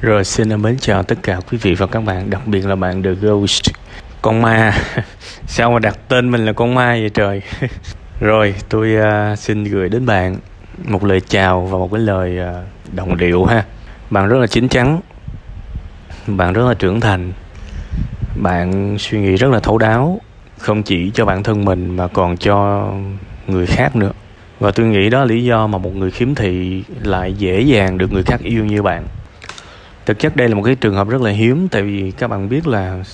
Rồi xin mến chào tất cả quý vị và các bạn, đặc biệt là bạn The Ghost. Con ma. Sao mà đặt tên mình là con ma vậy trời? Rồi tôi uh, xin gửi đến bạn một lời chào và một cái lời uh, đồng điệu ha. Bạn rất là chín chắn. Bạn rất là trưởng thành. Bạn suy nghĩ rất là thấu đáo Không chỉ cho bản thân mình mà còn cho người khác nữa. Và tôi nghĩ đó là lý do mà một người khiếm thị lại dễ dàng được người khác yêu như bạn thực chất đây là một cái trường hợp rất là hiếm tại vì các bạn biết là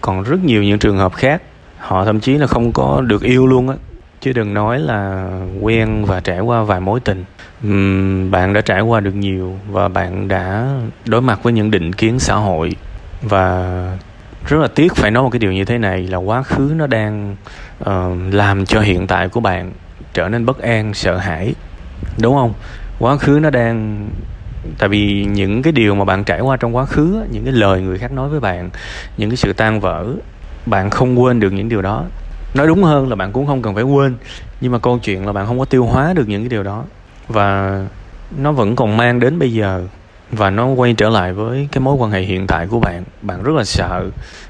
còn rất nhiều những trường hợp khác họ thậm chí là không có được yêu luôn á. Chứ đừng nói là quen và trải qua vài mối tình. Uhm, bạn đã trải qua được nhiều và bạn đã đối mặt với những định kiến xã hội. Và rất là tiếc phải nói một cái điều như thế này là quá khứ nó đang uh, làm cho hiện tại của bạn trở nên bất an sợ hãi. Đúng không? Quá khứ nó đang tại vì những cái điều mà bạn trải qua trong quá khứ những cái lời người khác nói với bạn, những cái sự tan vỡ, bạn không quên được những điều đó. Nói đúng hơn là bạn cũng không cần phải quên, nhưng mà câu chuyện là bạn không có tiêu hóa được những cái điều đó. Và nó vẫn còn mang đến bây giờ, và nó quay trở lại với cái mối quan hệ hiện tại của bạn. Bạn rất là sợ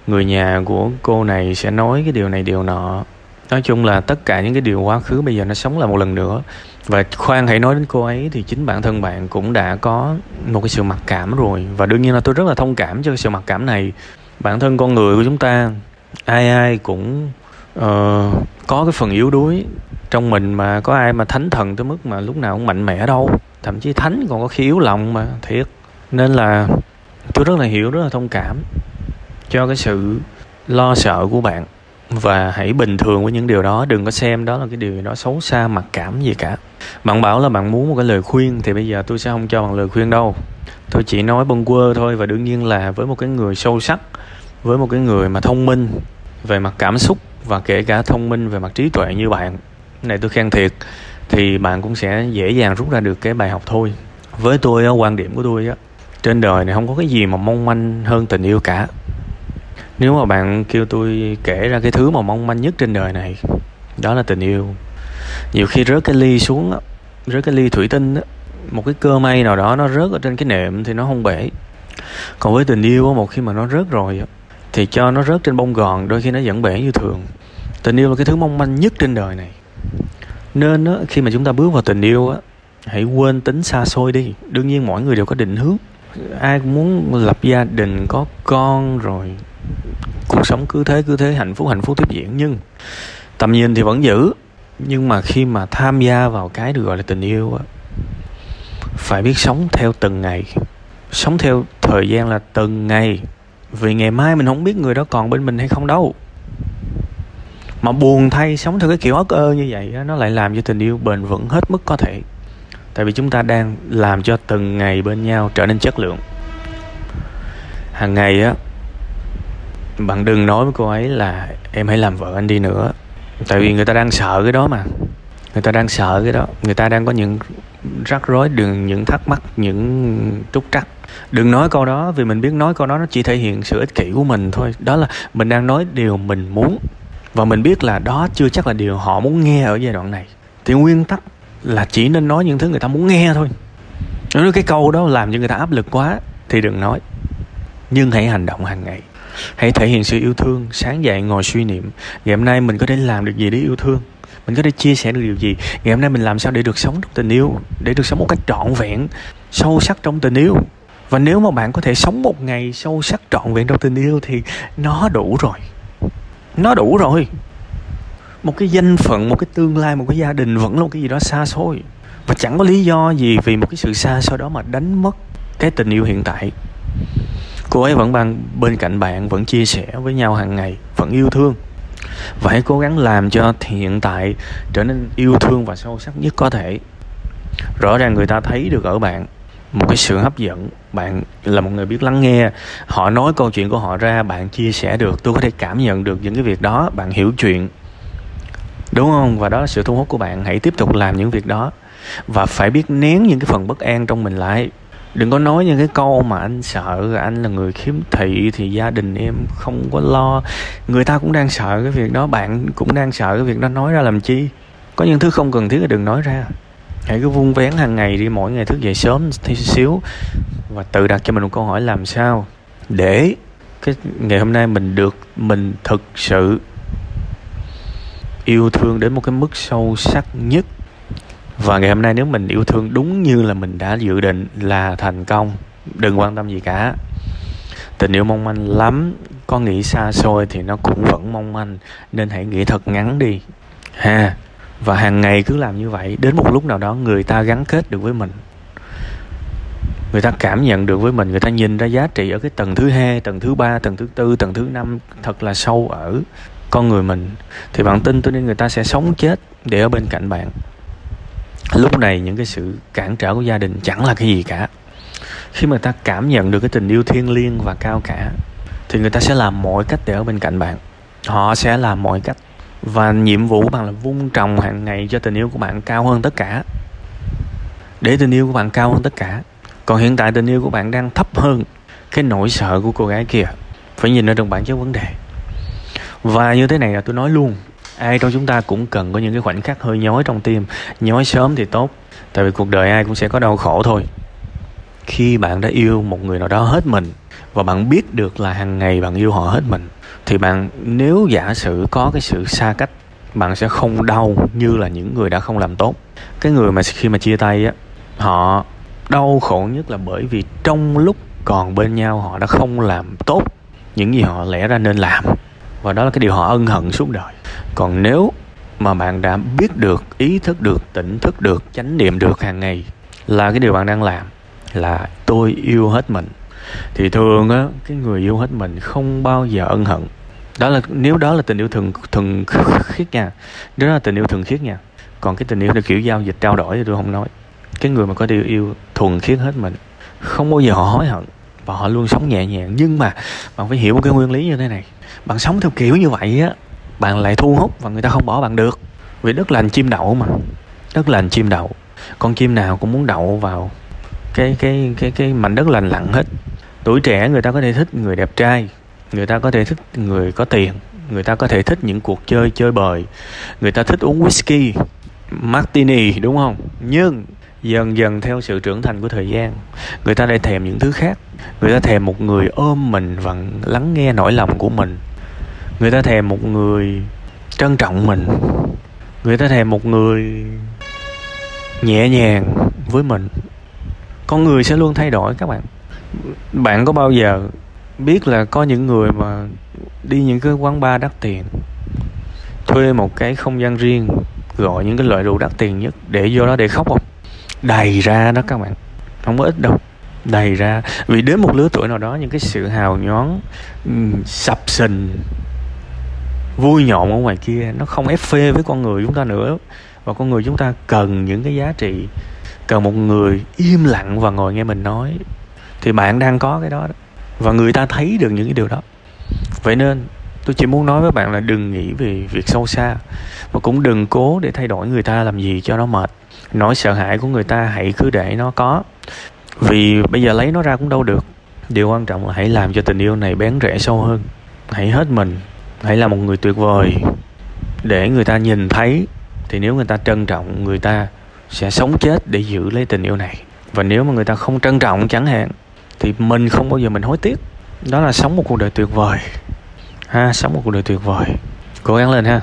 người nhà của cô này sẽ nói cái điều này, điều nọ. Nói chung là tất cả những cái điều quá khứ bây giờ nó sống lại một lần nữa và khoan hãy nói đến cô ấy thì chính bản thân bạn cũng đã có một cái sự mặc cảm rồi. Và đương nhiên là tôi rất là thông cảm cho cái sự mặc cảm này. Bản thân con người của chúng ta ai ai cũng uh, có cái phần yếu đuối trong mình mà có ai mà thánh thần tới mức mà lúc nào cũng mạnh mẽ đâu. Thậm chí thánh còn có khi yếu lòng mà thiệt. Nên là tôi rất là hiểu rất là thông cảm cho cái sự lo sợ của bạn. Và hãy bình thường với những điều đó đừng có xem đó là cái điều gì đó xấu xa mặc cảm gì cả bạn bảo là bạn muốn một cái lời khuyên, thì bây giờ tôi sẽ không cho bạn lời khuyên đâu. Tôi chỉ nói bâng quơ thôi và đương nhiên là với một cái người sâu sắc, với một cái người mà thông minh về mặt cảm xúc và kể cả thông minh về mặt trí tuệ như bạn, này tôi khen thiệt, thì bạn cũng sẽ dễ dàng rút ra được cái bài học thôi. Với tôi quan điểm của tôi á, trên đời này không có cái gì mà mong manh hơn tình yêu cả. Nếu mà bạn kêu tôi kể ra cái thứ mà mong manh nhất trên đời này, đó là tình yêu nhiều khi rớt cái ly xuống rớt cái ly thủy tinh á một cái cơ may nào đó nó rớt ở trên cái nệm thì nó không bể. Còn với tình yêu một khi mà nó rớt rồi thì cho nó rớt trên bông gòn đôi khi nó vẫn bể như thường. Tình yêu là cái thứ mong manh nhất trên đời này. Nên á, khi mà chúng ta bước vào tình yêu á hãy quên tính xa xôi đi. Đương nhiên mỗi người đều có định hướng. Ai cũng muốn lập gia đình có con rồi cuộc sống cứ thế cứ thế hạnh phúc hạnh phúc tiếp diễn. Nhưng tầm nhìn thì vẫn giữ nhưng mà khi mà tham gia vào cái được gọi là tình yêu á, phải biết sống theo từng ngày. Sống theo thời gian là từng ngày. Vì ngày mai mình không biết người đó còn bên mình hay không đâu. Mà buồn thay sống theo cái kiểu ớt ơ như vậy nó lại làm cho tình yêu bền vững hết mức có thể. Tại vì chúng ta đang làm cho từng ngày bên nhau trở nên chất lượng. Hàng ngày á, bạn đừng nói với cô ấy là em hãy làm vợ anh đi nữa tại vì người ta đang sợ cái đó mà. Người ta đang sợ cái đó. Người ta đang có những rắc rối đường những thắc mắc, những trúc trắc. Đừng nói câu đó, vì mình biết nói câu đó nó chỉ thể hiện sự ích kỷ của mình thôi. Đó là mình đang nói điều mình muốn. Và mình biết là đó chưa chắc là điều họ muốn nghe ở giai đoạn này. Thì nguyên tắc là chỉ nên nói những thứ người ta muốn nghe thôi. Nếu cái câu đó làm cho người ta áp lực quá, thì đừng nói. Nhưng hãy hành động hàng ngày hãy thể hiện sự yêu thương, sáng dậy ngồi suy niệm. Ngày hôm nay mình có thể làm được gì để yêu thương? Mình có thể chia sẻ được điều gì? Ngày hôm nay mình làm sao để được sống trong tình yêu, để được sống một cách trọn vẹn, sâu sắc trong tình yêu? Và nếu mà bạn có thể sống một ngày sâu sắc trọn vẹn trong tình yêu thì nó đủ rồi. Nó đủ rồi. Một cái danh phận, một cái tương lai, một cái gia đình vẫn là một cái gì đó xa xôi. Và chẳng có lý do gì vì một cái sự xa xôi đó mà đánh mất cái tình yêu hiện tại cô ấy vẫn bằng bên cạnh bạn vẫn chia sẻ với nhau hàng ngày, vẫn yêu thương. Và hãy cố gắng làm cho hiện tại trở nên yêu thương và sâu sắc nhất có thể. Rõ ràng người ta thấy được ở bạn một cái sự hấp dẫn. Bạn là một người biết lắng nghe, họ nói câu chuyện của họ ra, bạn chia sẻ được, tôi có thể cảm nhận được những cái việc đó, bạn hiểu chuyện. Đúng không? Và đó là sự thu hút của bạn. Hãy tiếp tục làm những việc đó. Và phải biết nén những cái phần bất an trong mình lại đừng có nói những cái câu mà anh sợ, anh là người khiếm thị thì gia đình em không có lo. Người ta cũng đang sợ cái việc đó, bạn cũng đang sợ cái việc đó, nói ra làm chi? Có những thứ không cần thiết thì đừng nói ra. Hãy cứ vung vén hàng ngày đi, mỗi ngày thức dậy sớm tí xíu. Và tự đặt cho mình một câu hỏi làm sao để cái ngày hôm nay mình được, mình thực sự yêu thương đến một cái mức sâu sắc nhất và ngày hôm nay nếu mình yêu thương đúng như là mình đã dự định là thành công, đừng quan tâm gì cả. Tình yêu mong manh lắm, có nghĩ xa xôi thì nó cũng vẫn mong manh, nên hãy nghĩ thật ngắn đi. Ha, và hàng ngày cứ làm như vậy, đến một lúc nào đó người ta gắn kết được với mình. Người ta cảm nhận được với mình, người ta nhìn ra giá trị ở cái tầng thứ hai, tầng thứ ba, tầng thứ tư, tầng thứ năm thật là sâu ở con người mình. Thì bạn tin tôi nên người ta sẽ sống chết để ở bên cạnh bạn lúc này những cái sự cản trở của gia đình chẳng là cái gì cả. Khi mà ta cảm nhận được cái tình yêu thiêng liêng và cao cả, thì người ta sẽ làm mọi cách để ở bên cạnh bạn. Họ sẽ làm mọi cách và nhiệm vụ của bạn là vun trồng hàng ngày cho tình yêu của bạn cao hơn tất cả. Để tình yêu của bạn cao hơn tất cả, còn hiện tại tình yêu của bạn đang thấp hơn cái nỗi sợ của cô gái kia. Phải nhìn ở trong bản chất vấn đề. Và như thế này là tôi nói luôn ai trong chúng ta cũng cần có những cái khoảnh khắc hơi nhói trong tim. Nhói sớm thì tốt, tại vì cuộc đời ai cũng sẽ có đau khổ thôi. Khi bạn đã yêu một người nào đó hết mình, và bạn biết được là hàng ngày bạn yêu họ hết mình, thì bạn, nếu giả sử có cái sự xa cách, bạn sẽ không đau như là những người đã không làm tốt. Cái người mà khi mà chia tay á, họ đau khổ nhất là bởi vì trong lúc còn bên nhau họ đã không làm tốt những gì họ lẽ ra nên làm và đó là cái điều họ ân hận suốt đời. Còn nếu mà bạn đã biết được, ý thức được, tỉnh thức được, chánh niệm được hàng ngày là cái điều bạn đang làm là tôi yêu hết mình, thì thường á, cái người yêu hết mình không bao giờ ân hận. Đó là, nếu đó là tình yêu thường thường khiết nha. Đó là tình yêu thường khiết nha. Còn cái tình yêu là kiểu giao dịch, trao đổi thì tôi không nói. Cái người mà có điều yêu thuần khiết hết mình không bao giờ họ hối hận và họ luôn sống nhẹ nhàng. Nhưng mà bạn phải hiểu một cái nguyên lý như thế này bạn sống theo kiểu như vậy á, bạn lại thu hút và người ta không bỏ bạn được. Vì đất lành chim đậu mà, đất lành chim đậu. Con chim nào cũng muốn đậu vào cái cái cái cái mảnh đất lành lặn hết. Tuổi trẻ người ta có thể thích người đẹp trai, người ta có thể thích người có tiền, người ta có thể thích những cuộc chơi chơi bời. Người ta thích uống whisky, martini, đúng không? Nhưng dần dần theo sự trưởng thành của thời gian, người ta lại thèm những thứ khác người ta thèm một người ôm mình và lắng nghe nỗi lòng của mình. Người ta thèm một người trân trọng mình. Người ta thèm một người nhẹ nhàng với mình. Con người sẽ luôn thay đổi các bạn. Bạn có bao giờ biết là có những người mà đi những cái quán bar đắt tiền, thuê một cái không gian riêng, gọi những cái loại rượu đắt tiền nhất để vô đó để khóc không? Đầy ra đó các bạn. Không có ít đâu đầy ra. Vì đến một lứa tuổi nào đó những cái sự hào nhoáng ừ, sập sình vui nhộn ở ngoài kia nó không ép phê với con người chúng ta nữa. Và con người chúng ta cần những cái giá trị cần một người im lặng và ngồi nghe mình nói. Thì bạn đang có cái đó, đó. Và người ta thấy được những cái điều đó. Vậy nên tôi chỉ muốn nói với bạn là đừng nghĩ về việc sâu xa. Và cũng đừng cố để thay đổi người ta làm gì cho nó mệt. Nỗi sợ hãi của người ta hãy cứ để nó có vì bây giờ lấy nó ra cũng đâu được. Điều quan trọng là hãy làm cho tình yêu này bén rễ sâu hơn. Hãy hết mình, hãy là một người tuyệt vời. Để người ta nhìn thấy, thì nếu người ta trân trọng người ta, sẽ sống chết để giữ lấy tình yêu này. Và nếu mà người ta không trân trọng chẳng hạn, thì mình không bao giờ mình hối tiếc. Đó là sống một cuộc đời tuyệt vời. Ha, sống một cuộc đời tuyệt vời. Cố gắng lên ha.